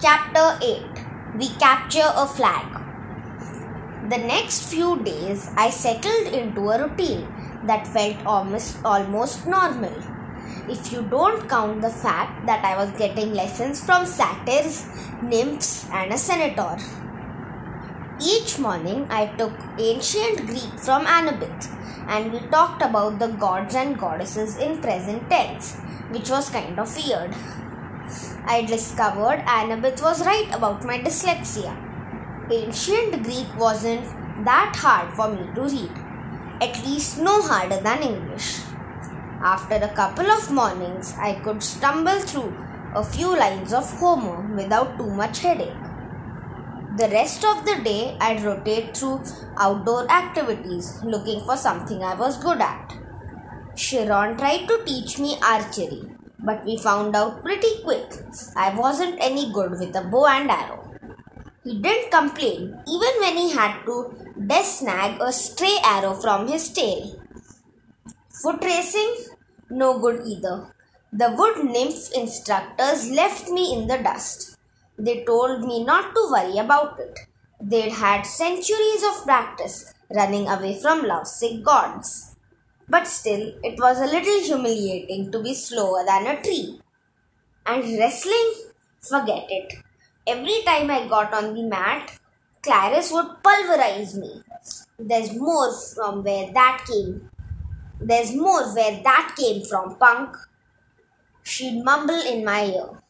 Chapter 8 We Capture a Flag. The next few days, I settled into a routine that felt almost, almost normal. If you don't count the fact that I was getting lessons from satyrs, nymphs, and a centaur. Each morning, I took ancient Greek from Annabeth and we talked about the gods and goddesses in present tense, which was kind of weird. I discovered Annabeth was right about my dyslexia. Ancient Greek wasn't that hard for me to read, at least no harder than English. After a couple of mornings, I could stumble through a few lines of Homer without too much headache. The rest of the day, I'd rotate through outdoor activities looking for something I was good at. Chiron tried to teach me archery, but we found out pretty quick I wasn't any good with a bow and arrow. He didn't complain even when he had to desnag a stray arrow from his tail. Foot racing? No good either. The wood nymph instructors left me in the dust. They told me not to worry about it. They'd had centuries of practice running away from lovesick gods. But still, it was a little humiliating to be slower than a tree. And wrestling? Forget it. Every time I got on the mat, Clarisse would pulverize me. There's more from where that came. There's more where that came from, punk. She'd mumble in my ear.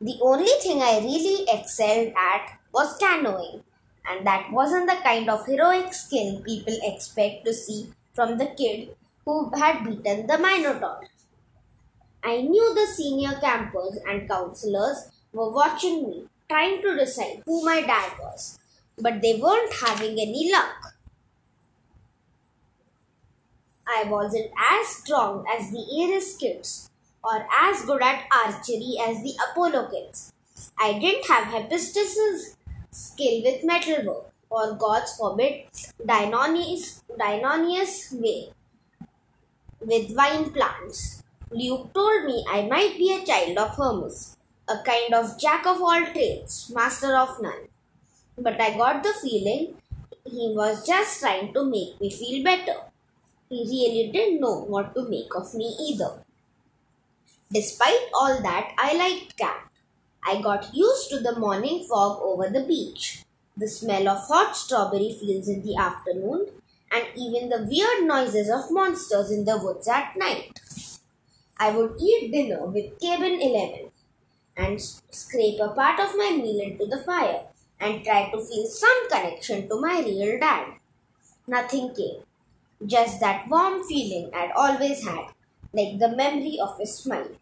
The only thing I really excelled at was canoeing, and that wasn't the kind of heroic skill people expect to see from the kid who had beaten the Minotaur. I knew the senior campers and counselors were watching me, trying to decide who my dad was, but they weren't having any luck. I wasn't as strong as the Ares kids or as good at archery as the Apollo kids. I didn't have Hephaestus's skill with metalwork or God's forbid Deinony's, Dionysus way with vine plants. Luke told me I might be a child of Hermes, a kind of jack of all trades, master of none. But I got the feeling he was just trying to make me feel better. He really didn't know what to make of me either. Despite all that, I liked camp. I got used to the morning fog over the beach, the smell of hot strawberry fields in the afternoon, and even the weird noises of monsters in the woods at night. I would eat dinner with Cabin 11 and scrape a part of my meal into the fire and try to feel some connection to my real dad. Nothing came, just that warm feeling I'd always had like the memory of his smile.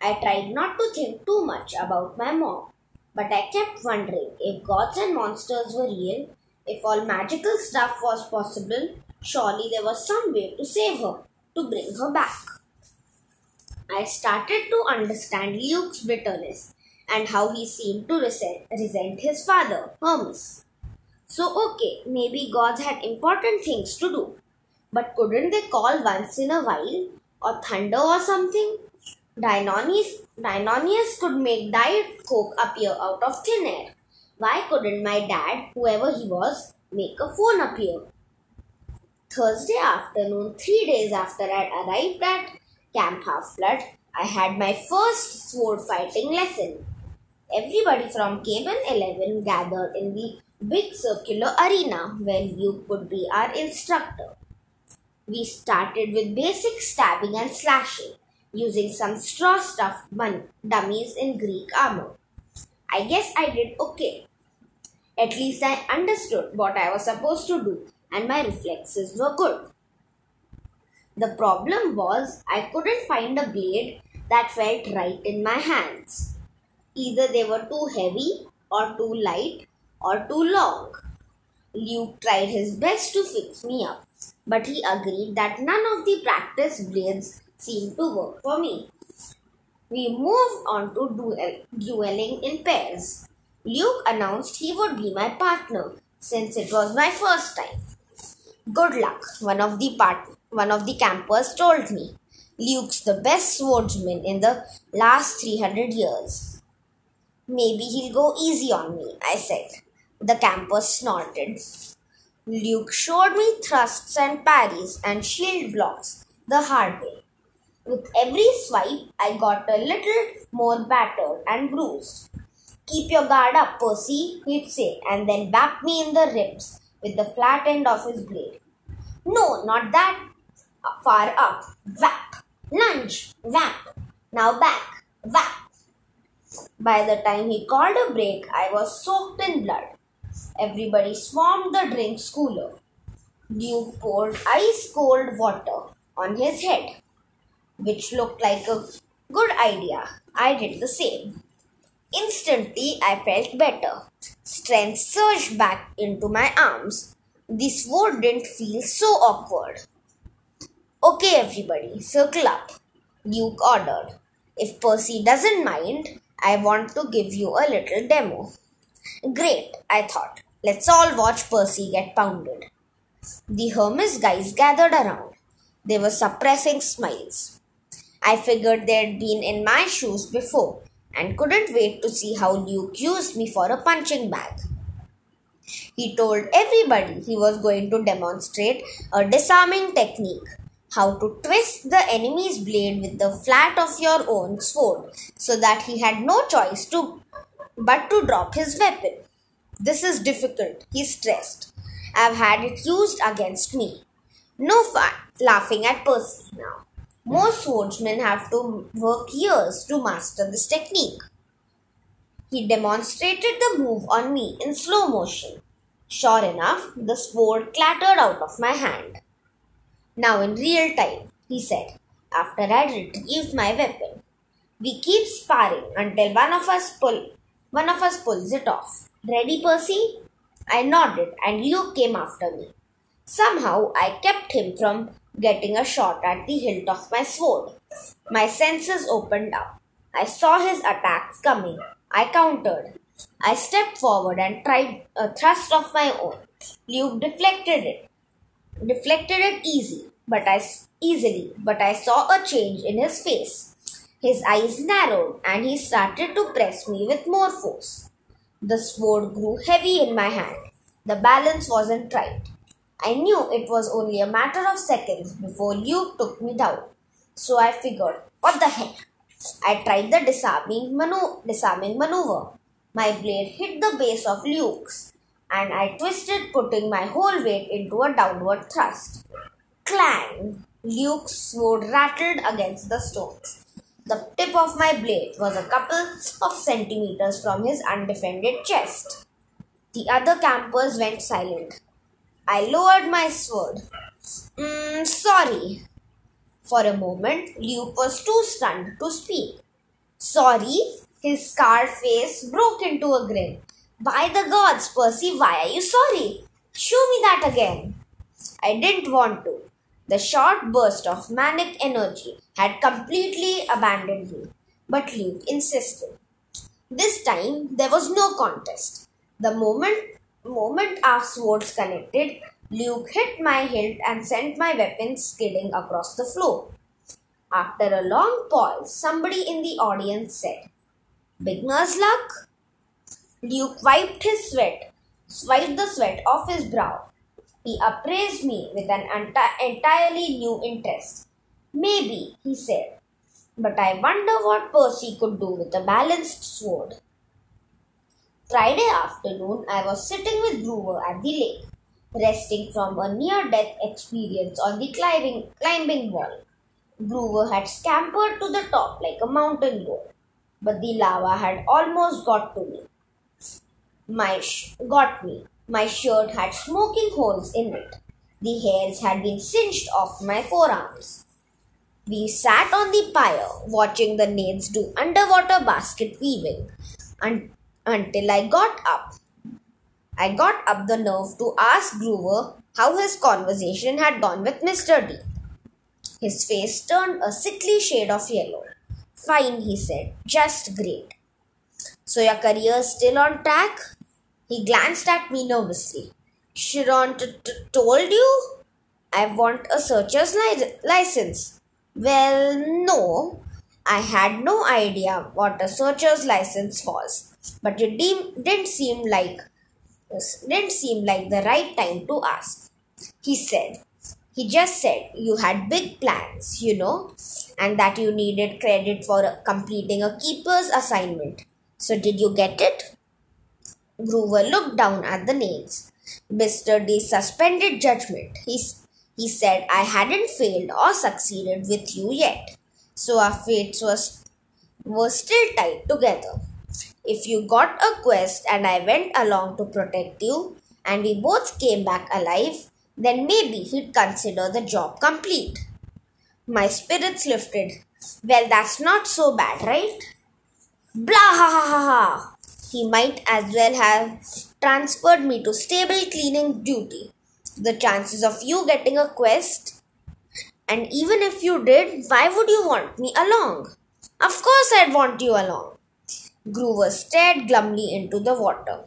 I tried not to think too much about my mom, but I kept wondering if gods and monsters were real, if all magical stuff was possible, surely there was some way to save her, to bring her back. I started to understand Luke's bitterness and how he seemed to resent, resent his father, Hermes. So, okay, maybe gods had important things to do, but couldn't they call once in a while? Or thunder or something? Dionysus could make Diet Coke appear out of thin air. Why couldn't my dad, whoever he was, make a phone appear? Thursday afternoon, three days after I arrived at Camp Half Blood, I had my first sword fighting lesson. Everybody from Cabin 11 gathered in the big circular arena where Luke would be our instructor. We started with basic stabbing and slashing using some straw stuffed dummies in Greek armor. I guess I did okay. At least I understood what I was supposed to do and my reflexes were good. The problem was I couldn't find a blade that felt right in my hands. Either they were too heavy or too light or too long. Luke tried his best to fix me up, but he agreed that none of the practice blades seemed to work for me. We moved on to duel, dueling in pairs. Luke announced he would be my partner since it was my first time. Good luck, one of the part, one of the campers told me. Luke's the best swordsman in the last 300 years. Maybe he'll go easy on me, I said. The camper snorted. Luke showed me thrusts and parries and shield blocks the hard way. With every swipe, I got a little more battered and bruised. Keep your guard up, Percy, he'd say, and then whack me in the ribs with the flat end of his blade. No, not that far up. Whack. Lunge. Whack. Now back. Whack. By the time he called a break, I was soaked in blood. Everybody swarmed the drinks cooler. Duke poured ice cold water on his head, which looked like a good idea. I did the same. Instantly, I felt better. Strength surged back into my arms. The sword didn't feel so awkward. Okay, everybody, circle up, Luke ordered. If Percy doesn't mind, I want to give you a little demo. Great, I thought. Let's all watch Percy get pounded. The Hermes guys gathered around. They were suppressing smiles. I figured they'd been in my shoes before and couldn't wait to see how Luke used me for a punching bag. He told everybody he was going to demonstrate a disarming technique how to twist the enemy's blade with the flat of your own sword so that he had no choice to but to drop his weapon. This is difficult, he stressed. I've had it used against me. No fun laughing at Percy now. Most swordsmen have to work years to master this technique. He demonstrated the move on me in slow motion. Sure enough, the sword clattered out of my hand. Now, in real time, he said, after I retrieved my weapon. We keep sparring until one of us pull one of us pulls it off. Ready, Percy? I nodded and Luke came after me. Somehow I kept him from getting a shot at the hilt of my sword. My senses opened up. I saw his attacks coming. I countered. I stepped forward and tried a thrust of my own. Luke deflected it. Deflected it easy, but I easily, but I saw a change in his face. His eyes narrowed and he started to press me with more force. The sword grew heavy in my hand. The balance wasn't right. I knew it was only a matter of seconds before Luke took me down. So I figured, what the heck? I tried the disarming, manu- disarming maneuver. My blade hit the base of Luke's, and I twisted, putting my whole weight into a downward thrust. Clang! Luke's sword rattled against the stones. The tip of my blade was a couple of centimeters from his undefended chest. The other campers went silent. I lowered my sword. Mm, sorry. For a moment, Luke was too stunned to speak. Sorry? His scarred face broke into a grin. By the gods, Percy, why are you sorry? Show me that again. I didn't want to. The short burst of manic energy had completely abandoned me, but Luke insisted. This time there was no contest. The moment moment our swords connected, Luke hit my hilt and sent my weapon skidding across the floor. After a long pause, somebody in the audience said, Beginner's luck? Luke wiped his sweat, wiped the sweat off his brow. He appraised me with an entirely new interest. Maybe, he said, but I wonder what Percy could do with a balanced sword. Friday afternoon, I was sitting with Grover at the lake, resting from a near death experience on the climbing, climbing wall. Grover had scampered to the top like a mountain goat, but the lava had almost got to me my sh- got me. My shirt had smoking holes in it. The hairs had been singed off my forearms. We sat on the pyre watching the naiads do underwater basket weaving un- until I got up. I got up the nerve to ask Grover how his conversation had gone with Mr. D. His face turned a sickly shade of yellow. Fine, he said, just great. So your career's still on track? He glanced at me nervously. Chiron t- t- told you? I want a searcher's li- license. Well, no. I had no idea what a searcher's license was, but it didn't seem like didn't seem like the right time to ask. He said, he just said you had big plans, you know, and that you needed credit for completing a keeper's assignment. So, did you get it? Grover looked down at the nails. Mr. D suspended judgment. He, he said, I hadn't failed or succeeded with you yet. So our fates was, were still tied together. If you got a quest and I went along to protect you, and we both came back alive, then maybe he'd consider the job complete. My spirits lifted. Well, that's not so bad, right? Blah ha ha ha ha. He might as well have transferred me to stable cleaning duty. The chances of you getting a quest, and even if you did, why would you want me along? Of course, I'd want you along. Grover stared glumly into the water.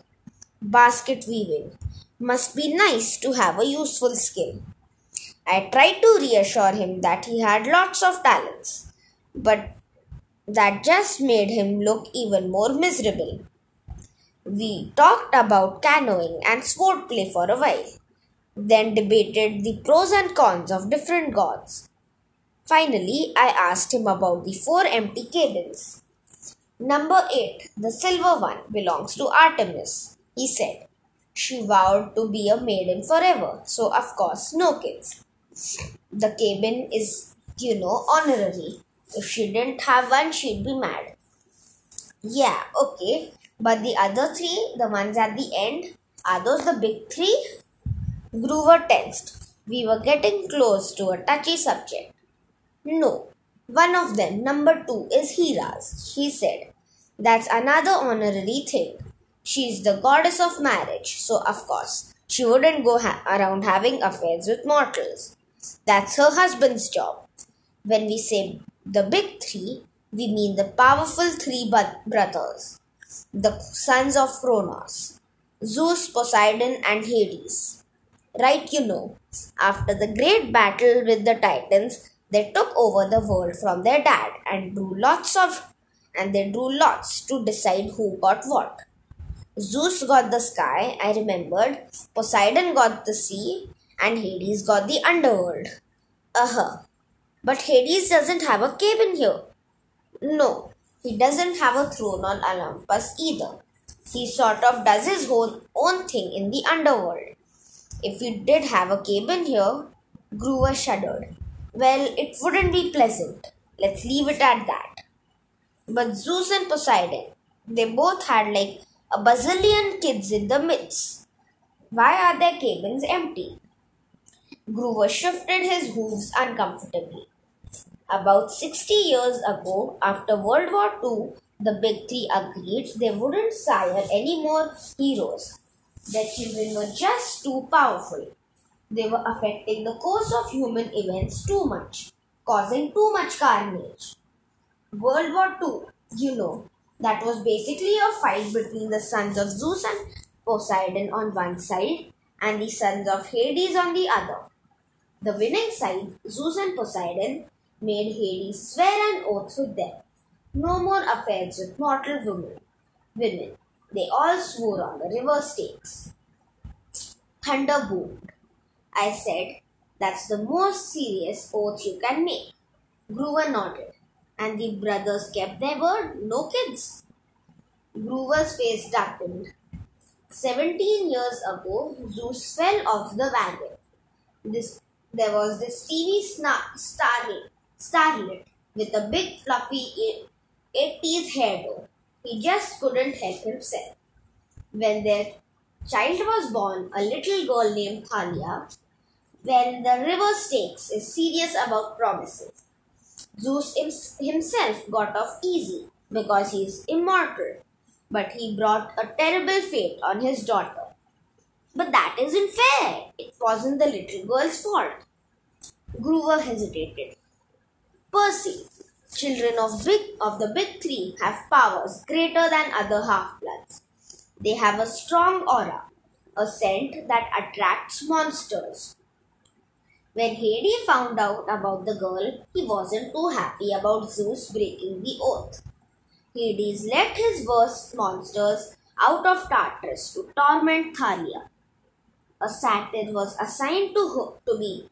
Basket weaving must be nice to have a useful skill. I tried to reassure him that he had lots of talents, but that just made him look even more miserable. We talked about canoeing and sport play for a while, then debated the pros and cons of different gods. Finally, I asked him about the four empty cabins. Number 8, the silver one, belongs to Artemis, he said. She vowed to be a maiden forever, so of course, no kids. The cabin is, you know, honorary. If she didn't have one, she'd be mad. Yeah, okay. But the other three, the ones at the end, are those the big three? Grover tensed. We were getting close to a touchy subject. No, one of them, number two, is Hera's, she said. That's another honorary thing. She's the goddess of marriage, so of course, she wouldn't go ha- around having affairs with mortals. That's her husband's job. When we say the big three, we mean the powerful three brothers, the sons of Kronos, Zeus, Poseidon, and Hades. Right, you know, after the great battle with the Titans, they took over the world from their dad and drew lots of and they drew lots to decide who got what. Zeus got the sky, I remembered. Poseidon got the sea, and Hades got the underworld. Uh huh. But Hades doesn't have a cabin here. No, he doesn't have a throne on Olympus either. He sort of does his own, own thing in the underworld. If he did have a cabin here, Grover shuddered. Well, it wouldn't be pleasant. Let's leave it at that. But Zeus and Poseidon, they both had like a bazillion kids in the midst. Why are their cabins empty? Grover shifted his hooves uncomfortably. About 60 years ago, after World War II, the Big Three agreed they wouldn't sire any more heroes. Their children were just too powerful. They were affecting the course of human events too much, causing too much carnage. World War II, you know, that was basically a fight between the sons of Zeus and Poseidon on one side and the sons of Hades on the other. The winning side, Zeus and Poseidon, made Hades swear an oath with them. No more affairs with mortal women. Women. They all swore on the river Styx. Thunder boomed. I said, That's the most serious oath you can make. Grover nodded. And the brothers kept their word, no kids. Grover's face darkened. Seventeen years ago, Zeus fell off the wagon. This, there was this teeny sna- starlet, starlet with a big fluffy 80s hairdo. He just couldn't help himself. When their child was born, a little girl named Thalia, when the river Styx is serious about promises, Zeus himself got off easy because he is immortal, but he brought a terrible fate on his daughter. But that isn't fair. It wasn't the little girl's fault. Grover hesitated. Percy, children of big of the big three have powers greater than other half-bloods. They have a strong aura, a scent that attracts monsters. When Hades found out about the girl, he wasn't too happy about Zeus breaking the oath. Hades let his worst monsters out of Tartarus to torment Thalia. A satyr was assigned to her to be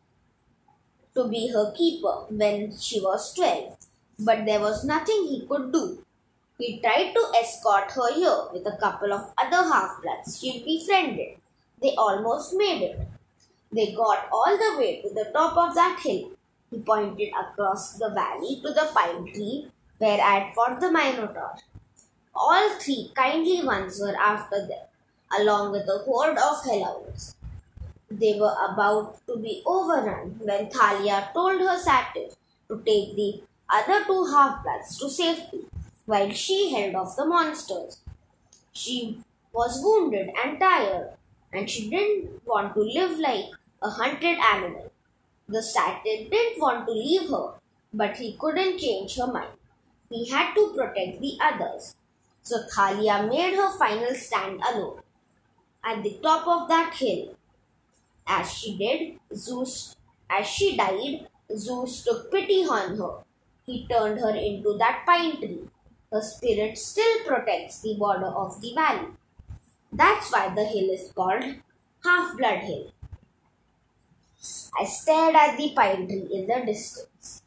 to be her keeper when she was twelve, but there was nothing he could do. He tried to escort her here with a couple of other half-bloods she'd befriended. They almost made it. They got all the way to the top of that hill. He pointed across the valley to the pine tree where I'd fought the Minotaur. All three kindly ones were after them, along with a horde of hellhounds. They were about to be overrun when Thalia told her satyr to take the other two half-bloods to safety while she held off the monsters. She was wounded and tired, and she didn't want to live like a hunted animal. The satyr didn't want to leave her, but he couldn't change her mind. He had to protect the others. So Thalia made her final stand alone at the top of that hill. As she did, Zeus, as she died, Zeus took pity on her. He turned her into that pine tree. Her spirit still protects the border of the valley. That's why the hill is called Half Blood Hill. I stared at the pine tree in the distance.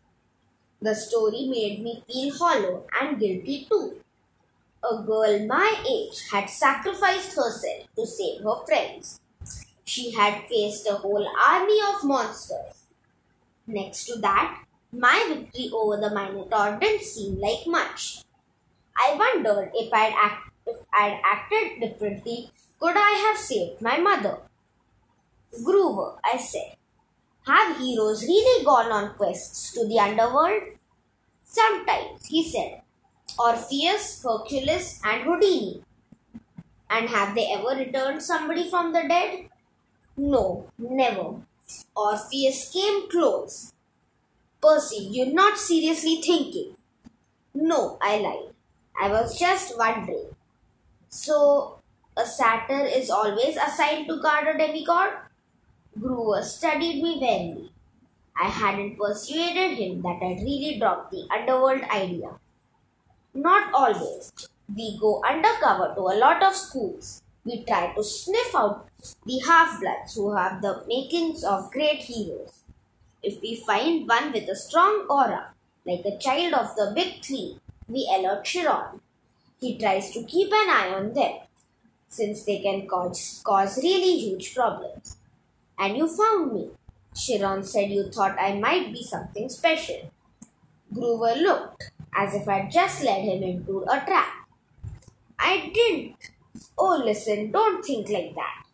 The story made me feel hollow and guilty too. A girl my age had sacrificed herself to save her friends. She had faced a whole army of monsters. Next to that, my victory over the Minotaur didn't seem like much. I wondered if I'd, act, if I'd acted differently, could I have saved my mother? Grover, I said, have heroes really gone on quests to the underworld? Sometimes, he said. Orpheus, Hercules, and Houdini. And have they ever returned somebody from the dead? No, never. Orpheus came close. Percy, you're not seriously thinking. No, I lied. I was just wondering. So, a satyr is always assigned to guard a demigod? Grover studied me warily. I hadn't persuaded him that I'd really dropped the underworld idea. Not always. We go undercover to a lot of schools. We try to sniff out the half-bloods who have the makings of great heroes. If we find one with a strong aura, like a child of the big three, we alert Chiron. He tries to keep an eye on them, since they can cause, cause really huge problems. And you found me. Chiron said you thought I might be something special. Grover looked as if I'd just led him into a trap. I didn't. Oh, listen, don't think like that.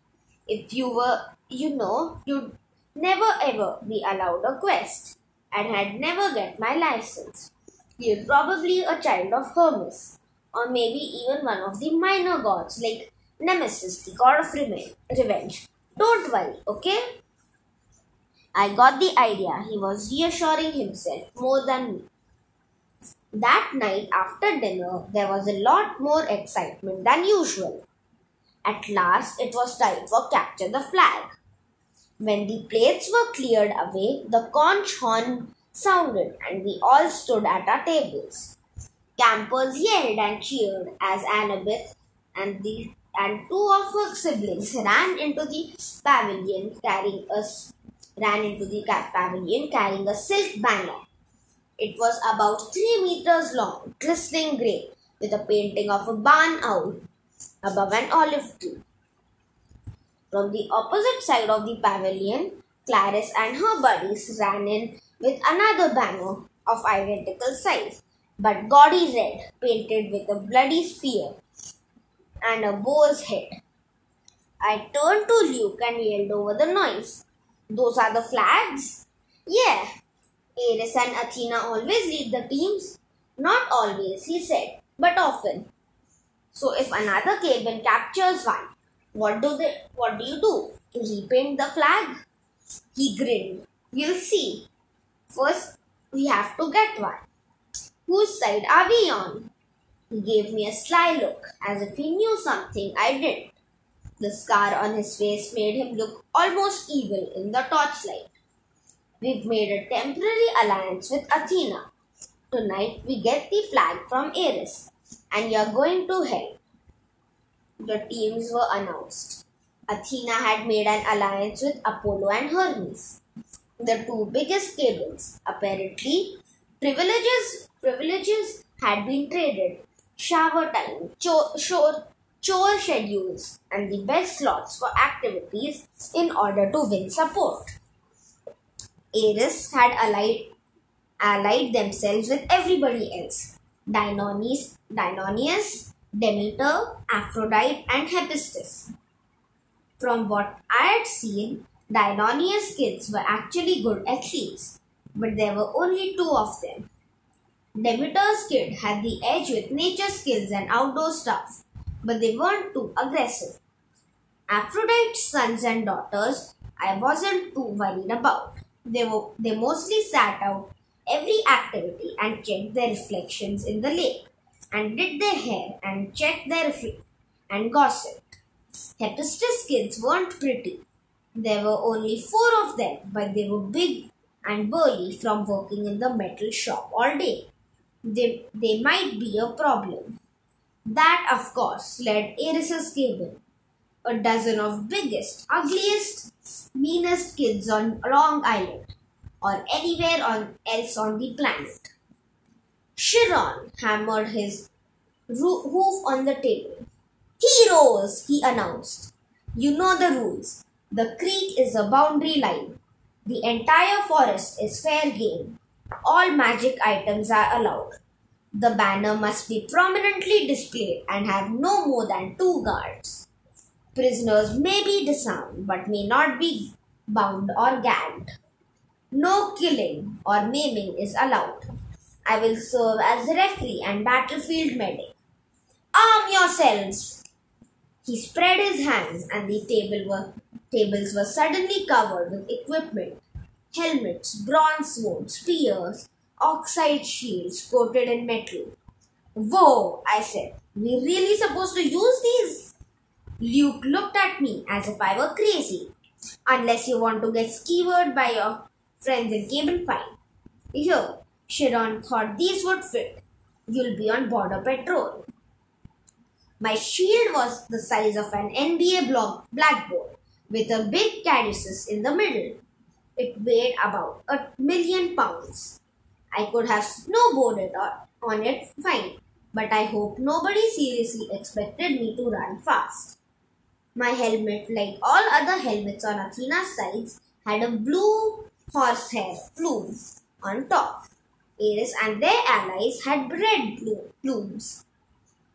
If you were, you know, you'd never ever be allowed a quest and had never get my license. You're probably a child of Hermes, or maybe even one of the minor gods like Nemesis, the god of revenge. Don't worry, okay? I got the idea. He was reassuring himself more than me. That night after dinner, there was a lot more excitement than usual. At last, it was time for capture the flag. When the plates were cleared away, the conch horn sounded and we all stood at our tables. Campers yelled and cheered as Annabeth and the and two of her siblings ran into the pavilion carrying a ran into the pavilion carrying a silk banner. It was about three meters long, glistening grey, with a painting of a barn owl above an olive tree. From the opposite side of the pavilion, Clarisse and her buddies ran in with another banner of identical size, but gaudy red, painted with a bloody spear and a boar's head. I turned to Luke and yelled over the noise. Those are the flags? Yeah. Ares and Athena always lead the teams. Not always, he said, but often. So if another cabin captures one, what do they what do you do? Repaint the flag? He grinned. We'll see. First we have to get one. Whose side are we on? He gave me a sly look, as if he knew something I didn't. The scar on his face made him look almost evil in the torchlight. We've made a temporary alliance with Athena. Tonight we get the flag from Ares, and you're going to help. The teams were announced. Athena had made an alliance with Apollo and Hermes, the two biggest cables. Apparently, privileges privileges had been traded. Shower time, chore, chore, chore schedules, and the best slots for activities in order to win support. Ares had allied, allied themselves with everybody else. Dionys, Dionysus, Demeter, Aphrodite, and Hephaestus. From what I had seen, Dionysus kids were actually good athletes, but there were only two of them. Demeter's kid had the edge with nature skills and outdoor stuff, but they weren't too aggressive. Aphrodite's sons and daughters I wasn't too worried about. They were they mostly sat out every activity and checked their reflections in the lake and did their hair and checked their refle- and gossiped. Hephaestus kids weren't pretty. There were only four of them, but they were big and burly from working in the metal shop all day. They, they might be a problem. That, of course, led cabin. A dozen of biggest, ugliest, meanest kids on Long Island or anywhere on, else on the planet. Chiron hammered his hoof on the table. Heroes, he announced. You know the rules. The creek is a boundary line. The entire forest is fair game. All magic items are allowed. The banner must be prominently displayed and have no more than two guards. Prisoners may be disarmed but may not be bound or gagged. No killing or maiming is allowed. I will serve as referee and battlefield medic. Arm yourselves! He spread his hands and the table were, tables were suddenly covered with equipment helmets, bronze swords, spears, oxhide shields coated in metal. Whoa, I said. We really supposed to use these? Luke looked at me as if I were crazy. Unless you want to get skewered by your friends in cabin fine. Here, Chiron thought these would fit. You'll be on border patrol. My shield was the size of an NBA block blackboard with a big caduceus in the middle. It weighed about a million pounds. I could have snowboarded on it fine, but I hope nobody seriously expected me to run fast. My helmet, like all other helmets on Athena's sides, had a blue horsehair plume on top. Ares and their allies had red plumes.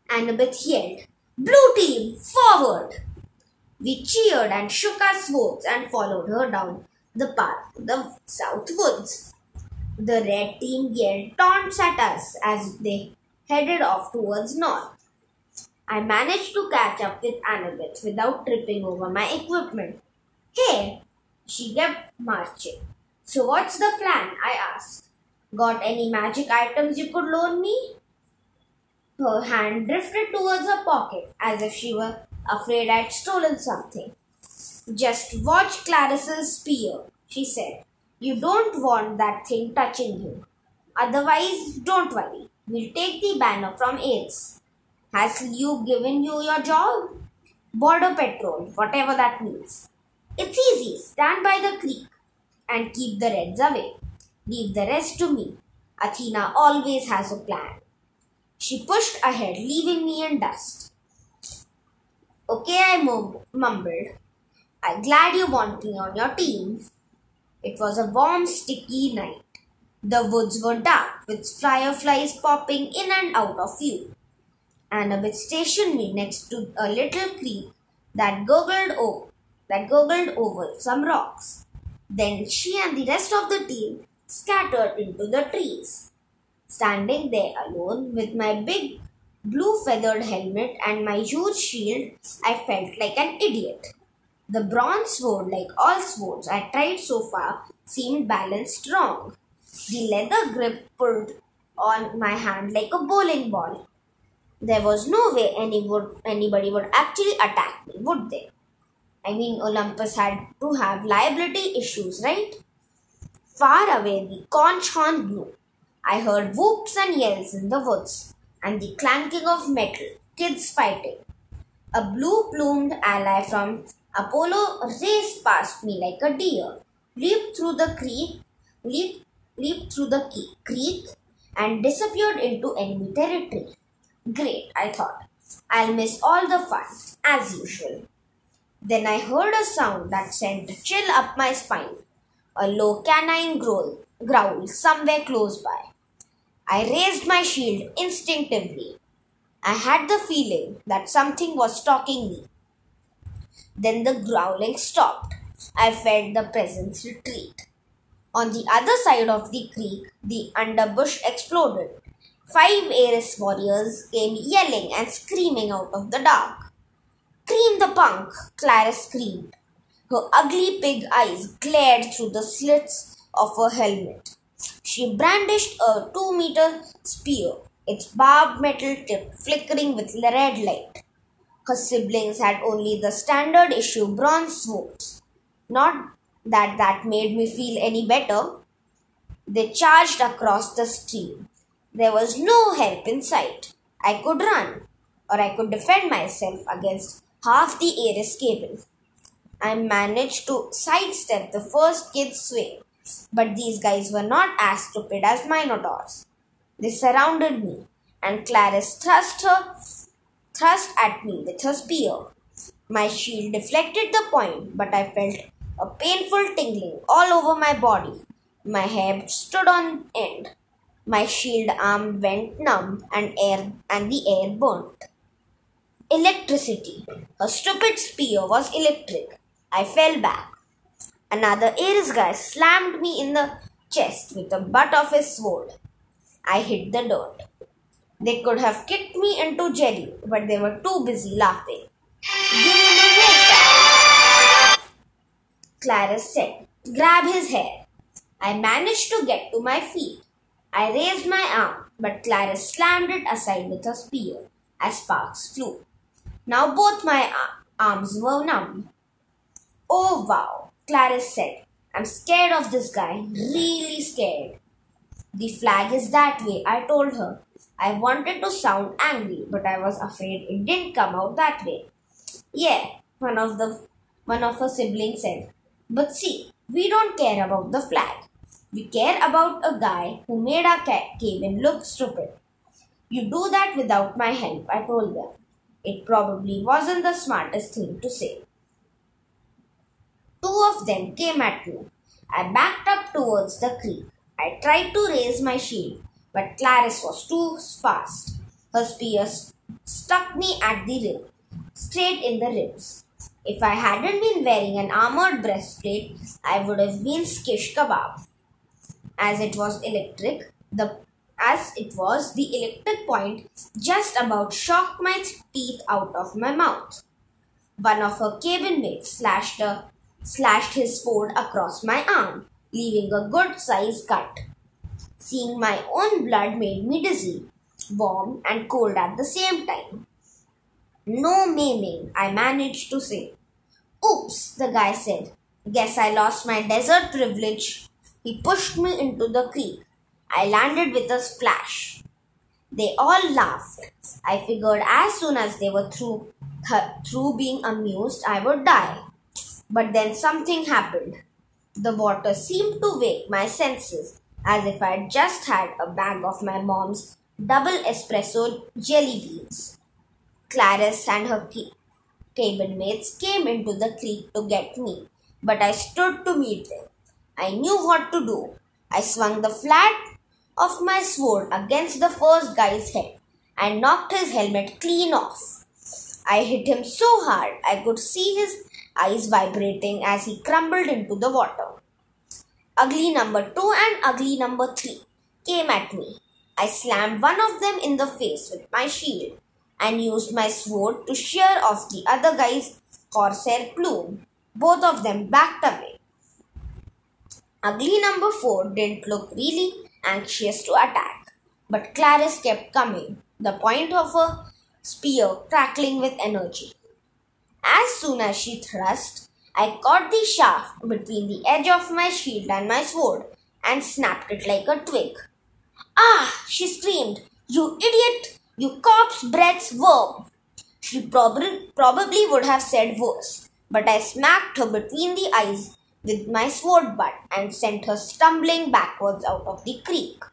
Annabeth yelled, Blue team, forward! We cheered and shook our swords and followed her down the path to the south woods. The red team yelled taunts at us as they headed off towards north. I managed to catch up with Annabeth without tripping over my equipment. Hey, she kept marching. So what's the plan? I asked. Got any magic items you could loan me? Her hand drifted towards her pocket as if she were afraid I'd stolen something. Just watch Clarisse's spear, she said. You don't want that thing touching you. Otherwise, don't worry. We'll take the banner from Ares. Has Luke given you your job? Border patrol, whatever that means. It's easy. Stand by the creek and keep the Reds away. Leave the rest to me. Athena always has a plan. She pushed ahead, leaving me in dust. Okay, I mumbled. I'm glad you want me on your team. It was a warm, sticky night. The woods were dark, with fireflies popping in and out of view. Annabeth stationed me next to a little creek that gurgled over, that gurgled over some rocks. Then she and the rest of the team scattered into the trees. Standing there alone with my big blue feathered helmet and my huge shield, I felt like an idiot. The bronze sword, like all swords I tried so far, seemed balanced wrong. The leather grip pulled on my hand like a bowling ball. There was no way any would, anybody would actually attack me, would they? I mean, Olympus had to have liability issues, right? Far away, the conch horn blew. I heard whoops and yells in the woods, and the clanking of metal, kids fighting. A blue plumed ally from Apollo raced past me like a deer, leaped through the creek, leaped, leaped through the creek, and disappeared into enemy territory. Great, I thought. I'll miss all the fun, as usual. Then I heard a sound that sent a chill up my spine. A low canine growl, growl somewhere close by. I raised my shield instinctively. I had the feeling that something was stalking me. Then the growling stopped. I felt the presence retreat. On the other side of the creek, the underbush exploded. Five Ares warriors came yelling and screaming out of the dark. Cream the punk, Clara screamed. Her ugly pig eyes glared through the slits of her helmet. She brandished a two meter spear, its barbed metal tip flickering with red light. Her siblings had only the standard issue bronze swords. Not that that made me feel any better. They charged across the stream. There was no help in sight. I could run, or I could defend myself against half the Ares cable. I managed to sidestep the first kid's swing, but these guys were not as stupid as Minotaurs. They surrounded me, and Clarisse thrust her thrust at me with her spear. My shield deflected the point, but I felt a painful tingling all over my body. My hair stood on end. My shield arm went numb and air and the air burnt. Electricity. Her stupid spear was electric. I fell back. Another Ares guy slammed me in the chest with the butt of his sword. I hit the dirt. They could have kicked me into jelly, but they were too busy laughing. Give Clarisse said. Grab his hair. I managed to get to my feet. I raised my arm, but Clarisse slammed it aside with her spear as sparks flew. Now both my arms were numb. Oh wow, Clarisse said. I'm scared of this guy, really scared. The flag is that way, I told her. I wanted to sound angry, but I was afraid it didn't come out that way. Yeah, one of the one of her siblings said. But see, we don't care about the flag. We care about a guy who made our cabin look stupid. You do that without my help, I told them. It probably wasn't the smartest thing to say. Two of them came at me. I backed up towards the creek. I tried to raise my shield, but Clarisse was too fast. Her spear stuck me at the rib, straight in the ribs. If I hadn't been wearing an armored breastplate, I would have been shish kebab. As it was electric, the as it was, the electric point just about shocked my teeth out of my mouth. One of her cabin mates slashed, a, slashed his sword across my arm, leaving a good sized cut. Seeing my own blood made me dizzy, warm, and cold at the same time. No maiming, I managed to say. Oops, the guy said. Guess I lost my desert privilege. He pushed me into the creek. I landed with a splash. They all laughed. I figured as soon as they were through, th- through being amused, I would die. But then something happened. The water seemed to wake my senses as if I had just had a bag of my mom's double espresso jelly beans. Clarisse and her cabin mates came into the creek to get me, but I stood to meet them. I knew what to do. I swung the flat of my sword against the first guy's head and knocked his helmet clean off. I hit him so hard I could see his eyes vibrating as he crumbled into the water. Ugly number two and ugly number three came at me. I slammed one of them in the face with my shield and used my sword to shear off the other guy's horsehair plume. Both of them backed away. Ugly number four didn't look really anxious to attack, but Clarisse kept coming, the point of her spear crackling with energy. As soon as she thrust, I caught the shaft between the edge of my shield and my sword and snapped it like a twig. Ah! she screamed. You idiot! You corpse breath worm! She probably, probably would have said worse, but I smacked her between the eyes with my sword butt and sent her stumbling backwards out of the creek.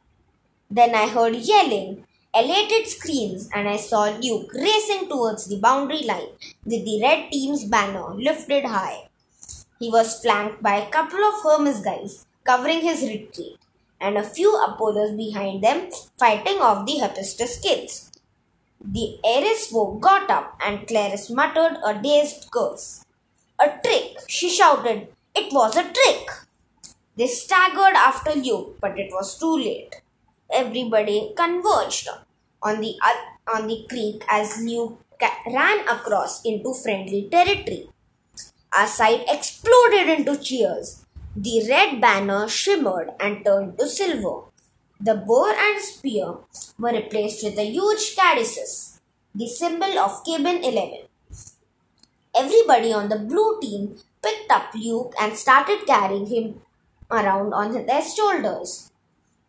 Then I heard yelling, elated screams, and I saw Luke racing towards the boundary line with the red team's banner lifted high. He was flanked by a couple of Hermes guys covering his retreat, and a few Apollos behind them fighting off the Hephaestus kids. The Erisvo got up and Clarisse muttered a dazed curse. A trick, she shouted. It was a trick. They staggered after Luke, but it was too late. Everybody converged on the, on the creek as Luke ran across into friendly territory. Our side exploded into cheers. The red banner shimmered and turned to silver. The bow and spear were replaced with a huge caduceus, the symbol of Cabin 11. Everybody on the blue team picked up Luke and started carrying him around on their shoulders.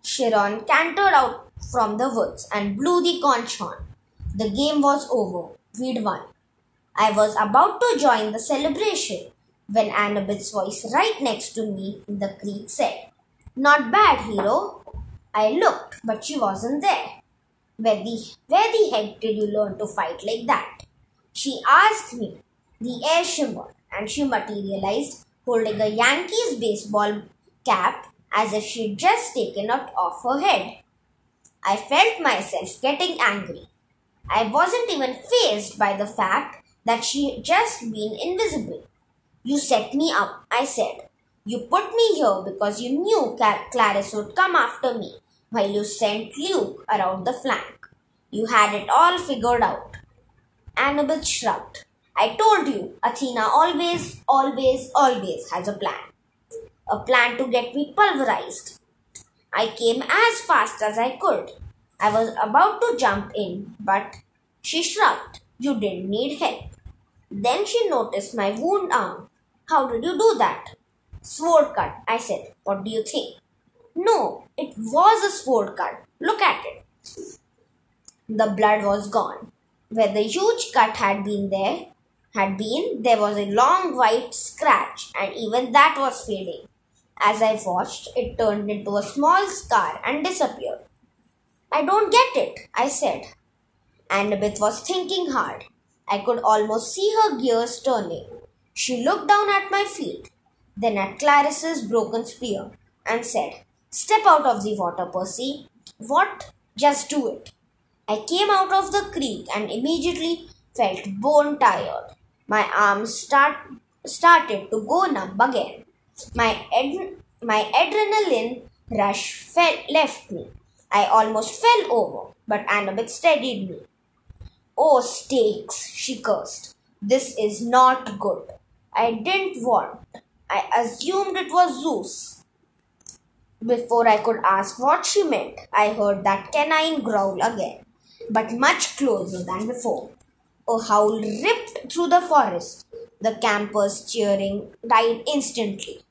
Chiron cantered out from the woods and blew the conch horn. The game was over. We'd won. I was about to join the celebration when Annabeth's voice right next to me in the creek said, Not bad, hero. I looked, but she wasn't there. Where the, where the heck did you learn to fight like that? She asked me. The air shimmered and she materialized holding a Yankees baseball cap as if she'd just taken it off her head. I felt myself getting angry. I wasn't even fazed by the fact that she had just been invisible. You set me up, I said. You put me here because you knew Clarisse would come after me while you sent Luke around the flank. You had it all figured out. Annabeth shrugged. I told you, Athena always, always, always has a plan. A plan to get me pulverized. I came as fast as I could. I was about to jump in, but she shrugged. You didn't need help. Then she noticed my wound arm. How did you do that? Sword cut, I said. What do you think? No, it was a sword cut. Look at it. The blood was gone. Where the huge cut had been there, had been, there was a long white scratch, and even that was fading. As I watched, it turned into a small scar and disappeared. I don't get it, I said. Annabeth was thinking hard. I could almost see her gears turning. She looked down at my feet, then at Clarisse's broken spear, and said, Step out of the water, Percy. What? Just do it. I came out of the creek and immediately felt bone tired. My arms start, started to go numb again. My, ad, my adrenaline rush fell, left me. I almost fell over, but Annabeth steadied me. Oh, Styx, she cursed. This is not good. I didn't want. I assumed it was Zeus. Before I could ask what she meant, I heard that canine growl again, but much closer than before. A howl ripped through the forest. The campers cheering died instantly.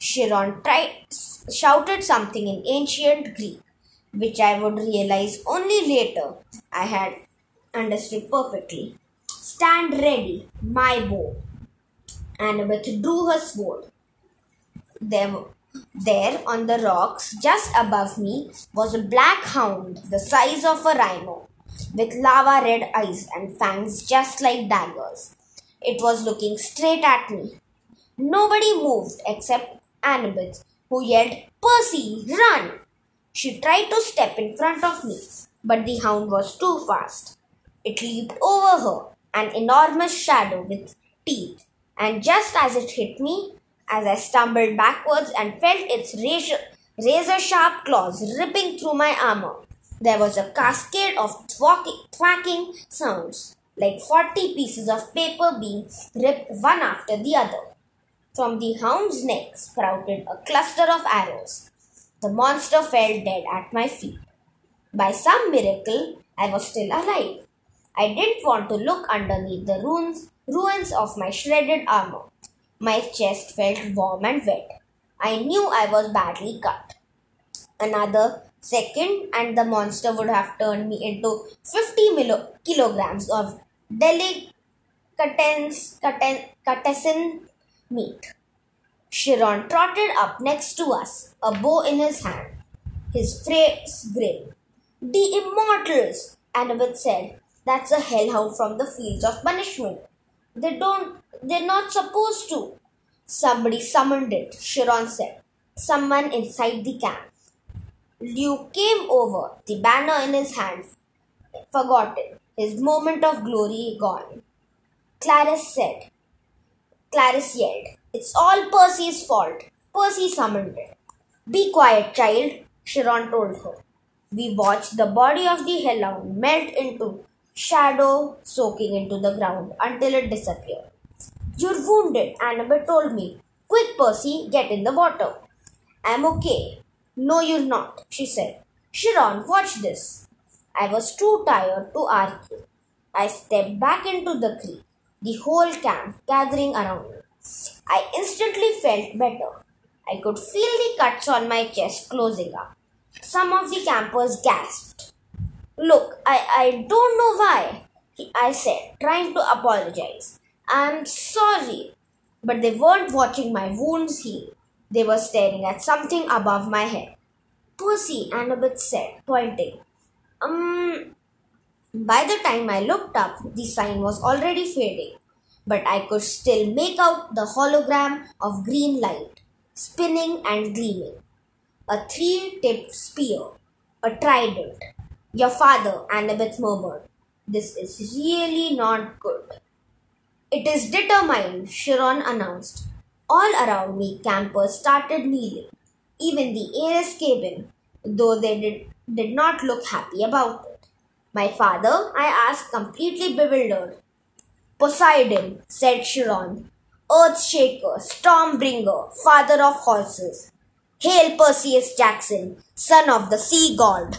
Chiron tried, shouted something in ancient Greek, which I would realize only later I had understood perfectly. Stand ready, my bow. Annabeth drew her sword. There there, on the rocks just above me, was a black hound the size of a rhino, with lava red eyes and fangs just like daggers. It was looking straight at me. Nobody moved except Annabeth, who yelled, Percy, run! She tried to step in front of me, but the hound was too fast. It leaped over her, an enormous shadow with teeth, and just as it hit me, as I stumbled backwards and felt its razor, sharp claws ripping through my armor. There was a cascade of thwacking sounds, like 40 pieces of paper being ripped one after the other. From the hound's neck sprouted a cluster of arrows. The monster fell dead at my feet. By some miracle, I was still alive. I didn't want to look underneath the ruins, ruins of my shredded armor. My chest felt warm and wet. I knew I was badly cut. Another second, and the monster would have turned me into 50 milo- kilograms of delicatessen meat. Chiron trotted up next to us, a bow in his hand. His face grinned. Di immortales, Annabeth said. That's a hellhound from the fields of punishment. They don't, they're not supposed to. Somebody summoned it, Chiron said. Someone inside the camp. Luke came over, the banner in his hand, forgotten, his moment of glory gone. Clarisse said, Clarisse yelled, It's all Percy's fault. Percy summoned it. Be quiet, child, Chiron told her. We watched the body of the hellhound melt into shadow, soaking into the ground until it disappeared. You're wounded, Annabeth told me. Quick, Percy, get in the water. I'm okay. No, you're not, she said. Chiron, watch this. I was too tired to argue. I stepped back into the creek, the whole camp gathering around me. I instantly felt better. I could feel the cuts on my chest closing up. Some of the campers gasped. Look, I, I don't know why, I said, trying to apologize. I'm sorry. But they weren't watching my wounds heal. They were staring at something above my head. Percy, Annabeth said, pointing. Um, by the time I looked up, the sign was already fading, but I could still make out the hologram of green light, spinning and gleaming. A three tipped spear, a trident. Your father, Annabeth murmured. This is really not good. It is determined, Chiron announced. All around me, campers started kneeling. Even the Ares cabin, though they did, did not look happy about it. My father, I asked, completely bewildered. Poseidon, said Chiron, Earth Shaker, Stormbringer, father of horses. Hail Perseus Jackson, son of the sea god.